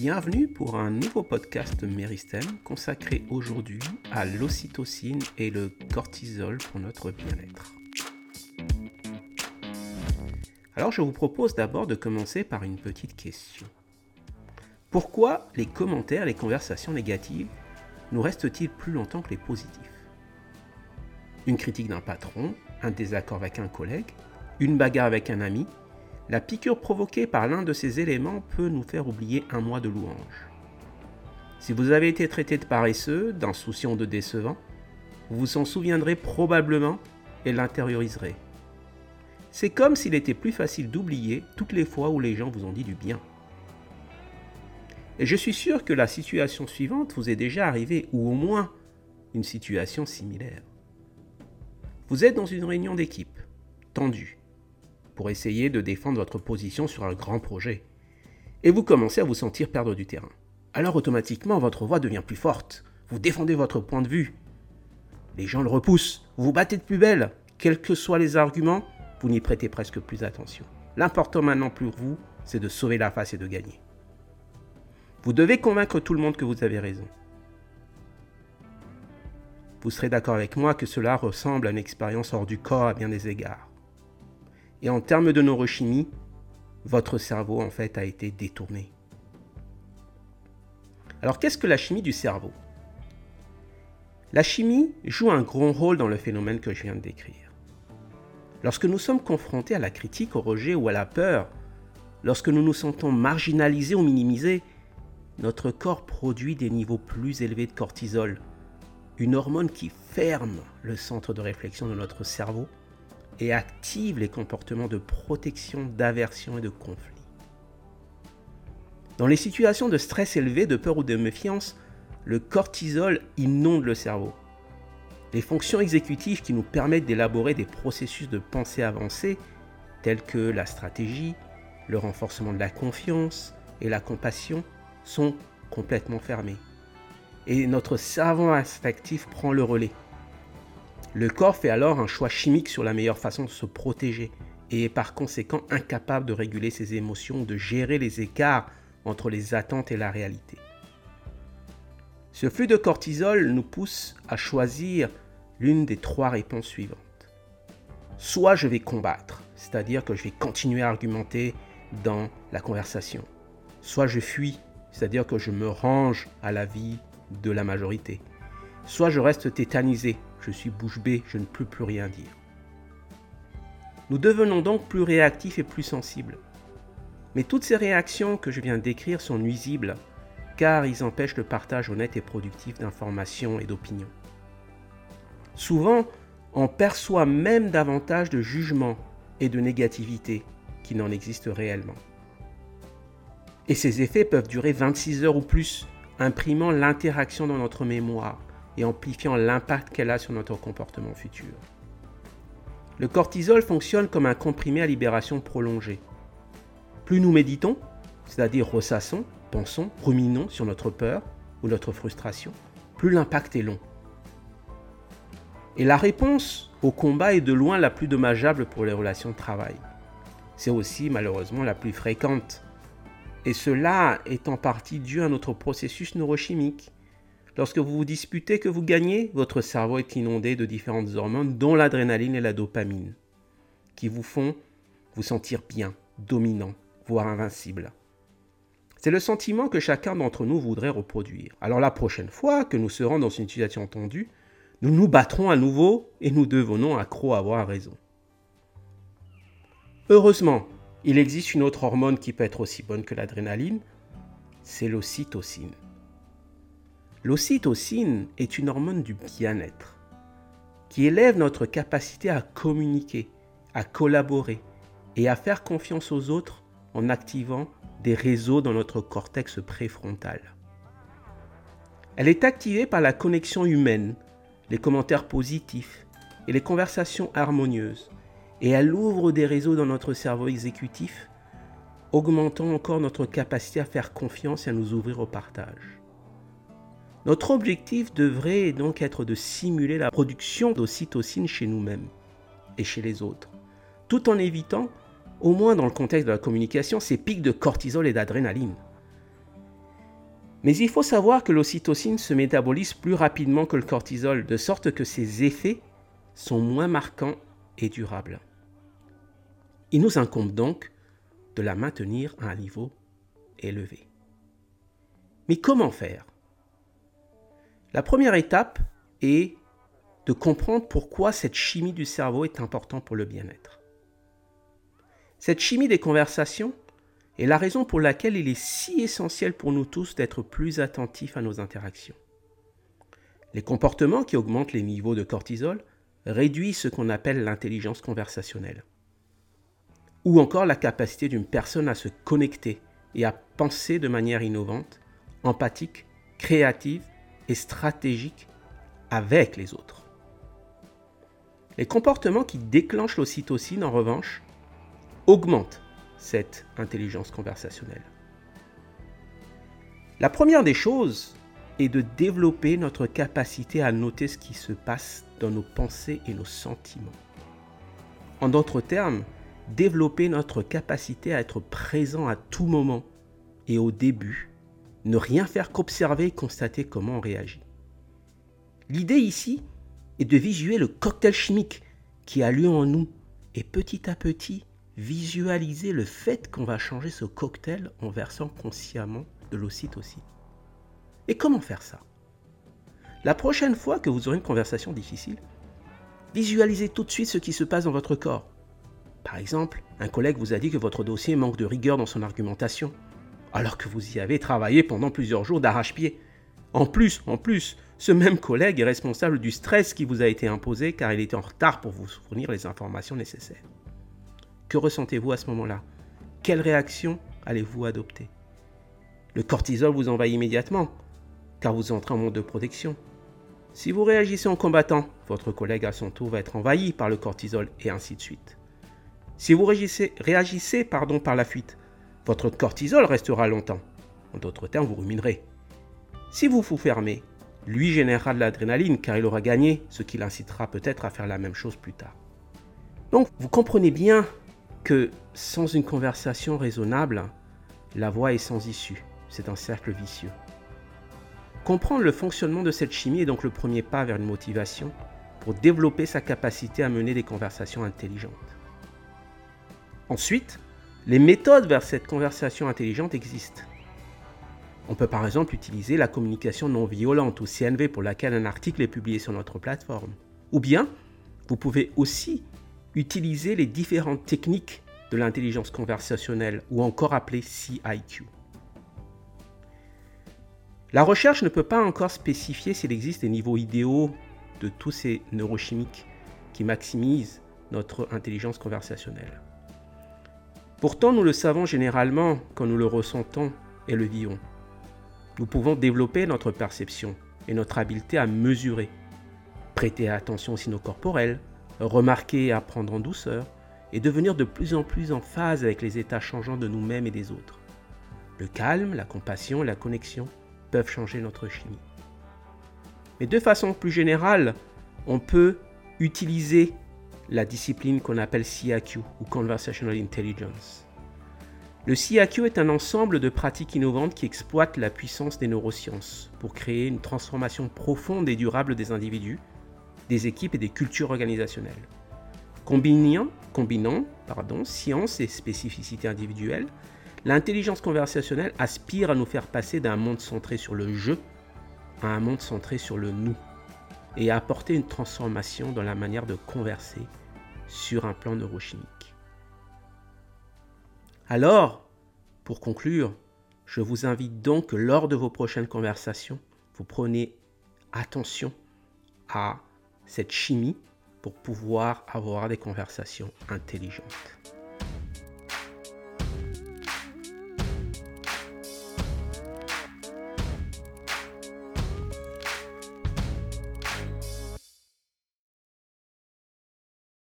Bienvenue pour un nouveau podcast Méristem consacré aujourd'hui à l'ocytocine et le cortisol pour notre bien-être. Alors je vous propose d'abord de commencer par une petite question. Pourquoi les commentaires, les conversations négatives nous restent-ils plus longtemps que les positifs? Une critique d'un patron, un désaccord avec un collègue, une bagarre avec un ami, la piqûre provoquée par l'un de ces éléments peut nous faire oublier un mois de louange. Si vous avez été traité de paresseux, d'insouciant ou de décevant, vous vous en souviendrez probablement et l'intérioriserez. C'est comme s'il était plus facile d'oublier toutes les fois où les gens vous ont dit du bien. Et je suis sûr que la situation suivante vous est déjà arrivée, ou au moins une situation similaire. Vous êtes dans une réunion d'équipe, tendue pour essayer de défendre votre position sur un grand projet. Et vous commencez à vous sentir perdre du terrain. Alors automatiquement, votre voix devient plus forte. Vous défendez votre point de vue. Les gens le repoussent. Vous battez de plus belle. Quels que soient les arguments, vous n'y prêtez presque plus attention. L'important maintenant pour vous, c'est de sauver la face et de gagner. Vous devez convaincre tout le monde que vous avez raison. Vous serez d'accord avec moi que cela ressemble à une expérience hors du corps à bien des égards. Et en termes de neurochimie, votre cerveau en fait a été détourné. Alors qu'est-ce que la chimie du cerveau? La chimie joue un grand rôle dans le phénomène que je viens de décrire. Lorsque nous sommes confrontés à la critique, au rejet ou à la peur, lorsque nous nous sentons marginalisés ou minimisés, notre corps produit des niveaux plus élevés de cortisol, une hormone qui ferme le centre de réflexion de notre cerveau et active les comportements de protection, d'aversion et de conflit. Dans les situations de stress élevé, de peur ou de méfiance, le cortisol inonde le cerveau. Les fonctions exécutives qui nous permettent d'élaborer des processus de pensée avancés, tels que la stratégie, le renforcement de la confiance et la compassion, sont complètement fermées. Et notre cerveau instinctif prend le relais. Le corps fait alors un choix chimique sur la meilleure façon de se protéger et est par conséquent incapable de réguler ses émotions, de gérer les écarts entre les attentes et la réalité. Ce flux de cortisol nous pousse à choisir l'une des trois réponses suivantes. Soit je vais combattre, c'est-à-dire que je vais continuer à argumenter dans la conversation. Soit je fuis, c'est-à-dire que je me range à la vie de la majorité. Soit je reste tétanisé, je suis bouche bée, je ne peux plus rien dire. Nous devenons donc plus réactifs et plus sensibles. Mais toutes ces réactions que je viens décrire sont nuisibles, car ils empêchent le partage honnête et productif d'informations et d'opinions. Souvent, on perçoit même davantage de jugement et de négativité qui n'en existe réellement. Et ces effets peuvent durer 26 heures ou plus, imprimant l'interaction dans notre mémoire, et amplifiant l'impact qu'elle a sur notre comportement futur. Le cortisol fonctionne comme un comprimé à libération prolongée. Plus nous méditons, c'est-à-dire ressassons, pensons, ruminons sur notre peur ou notre frustration, plus l'impact est long. Et la réponse au combat est de loin la plus dommageable pour les relations de travail. C'est aussi malheureusement la plus fréquente. Et cela est en partie dû à notre processus neurochimique Lorsque vous vous disputez que vous gagnez, votre cerveau est inondé de différentes hormones, dont l'adrénaline et la dopamine, qui vous font vous sentir bien, dominant, voire invincible. C'est le sentiment que chacun d'entre nous voudrait reproduire. Alors la prochaine fois que nous serons dans une situation tendue, nous nous battrons à nouveau et nous devenons accro à avoir raison. Heureusement, il existe une autre hormone qui peut être aussi bonne que l'adrénaline, c'est l'ocytocine. L'ocytocine est une hormone du bien-être qui élève notre capacité à communiquer, à collaborer et à faire confiance aux autres en activant des réseaux dans notre cortex préfrontal. Elle est activée par la connexion humaine, les commentaires positifs et les conversations harmonieuses, et elle ouvre des réseaux dans notre cerveau exécutif, augmentant encore notre capacité à faire confiance et à nous ouvrir au partage. Notre objectif devrait donc être de simuler la production d'ocytocine chez nous-mêmes et chez les autres, tout en évitant, au moins dans le contexte de la communication, ces pics de cortisol et d'adrénaline. Mais il faut savoir que l'ocytocine se métabolise plus rapidement que le cortisol, de sorte que ses effets sont moins marquants et durables. Il nous incombe donc de la maintenir à un niveau élevé. Mais comment faire? La première étape est de comprendre pourquoi cette chimie du cerveau est importante pour le bien-être. Cette chimie des conversations est la raison pour laquelle il est si essentiel pour nous tous d'être plus attentifs à nos interactions. Les comportements qui augmentent les niveaux de cortisol réduisent ce qu'on appelle l'intelligence conversationnelle, ou encore la capacité d'une personne à se connecter et à penser de manière innovante, empathique, créative stratégique avec les autres. Les comportements qui déclenchent l'ocytocine, en revanche, augmentent cette intelligence conversationnelle. La première des choses est de développer notre capacité à noter ce qui se passe dans nos pensées et nos sentiments. En d'autres termes, développer notre capacité à être présent à tout moment et au début, ne rien faire qu'observer et constater comment on réagit. L'idée ici est de visuer le cocktail chimique qui a lieu en nous et petit à petit visualiser le fait qu'on va changer ce cocktail en versant consciemment de l'ocytocine. Et comment faire ça? La prochaine fois que vous aurez une conversation difficile, visualisez tout de suite ce qui se passe dans votre corps. Par exemple, un collègue vous a dit que votre dossier manque de rigueur dans son argumentation, alors que vous y avez travaillé pendant plusieurs jours d'arrache-pied. En plus, en plus, ce même collègue est responsable du stress qui vous a été imposé car il était en retard pour vous fournir les informations nécessaires. Que ressentez-vous à ce moment-là? Quelle réaction allez-vous adopter? Le cortisol vous envahit immédiatement, car vous entrez en mode de protection. Si vous réagissez en combattant, votre collègue à son tour va être envahi par le cortisol et ainsi de suite. Si vous réagissez, réagissez pardon, par la fuite, votre cortisol restera longtemps. En d'autres termes, vous ruminerez. Si vous vous fermez, lui générera de l'adrénaline car il aura gagné, ce qui l'incitera peut-être à faire la même chose plus tard. Donc, vous comprenez bien que sans une conversation raisonnable, la voie est sans issue. C'est un cercle vicieux. Comprendre le fonctionnement de cette chimie est donc le premier pas vers une motivation pour développer sa capacité à mener des conversations intelligentes. Ensuite, les méthodes vers cette conversation intelligente existent. On peut par exemple utiliser la communication non violente ou CNV pour laquelle un article est publié sur notre plateforme. Ou bien, vous pouvez aussi utiliser les différentes techniques de l'intelligence conversationnelle ou encore appelées CIQ. La recherche ne peut pas encore spécifier s'il existe des niveaux idéaux de tous ces neurochimiques qui maximisent notre intelligence conversationnelle. Pourtant, nous le savons généralement quand nous le ressentons et le vivons. Nous pouvons développer notre perception et notre habileté à mesurer, prêter attention aux signaux corporels, remarquer et apprendre en douceur, et devenir de plus en plus en phase avec les états changeants de nous-mêmes et des autres. Le calme, la compassion la connexion peuvent changer notre chimie. Mais de façon plus générale, on peut utiliser la discipline qu'on appelle CIQ ou Conversational Intelligence. Le CIQ est un ensemble de pratiques innovantes qui exploitent la puissance des neurosciences pour créer une transformation profonde et durable des individus des équipes et des cultures organisationnelles. Combinant, science et spécificité individuelle, l'intelligence conversationnelle aspire à nous faire passer d'un monde centré sur le je à un monde centré sur le nous et apporter une transformation dans la manière de converser sur un plan neurochimique. Alors, pour conclure, je vous invite donc lors de vos prochaines conversations, vous prenez attention à cette chimie pour pouvoir avoir des conversations intelligentes.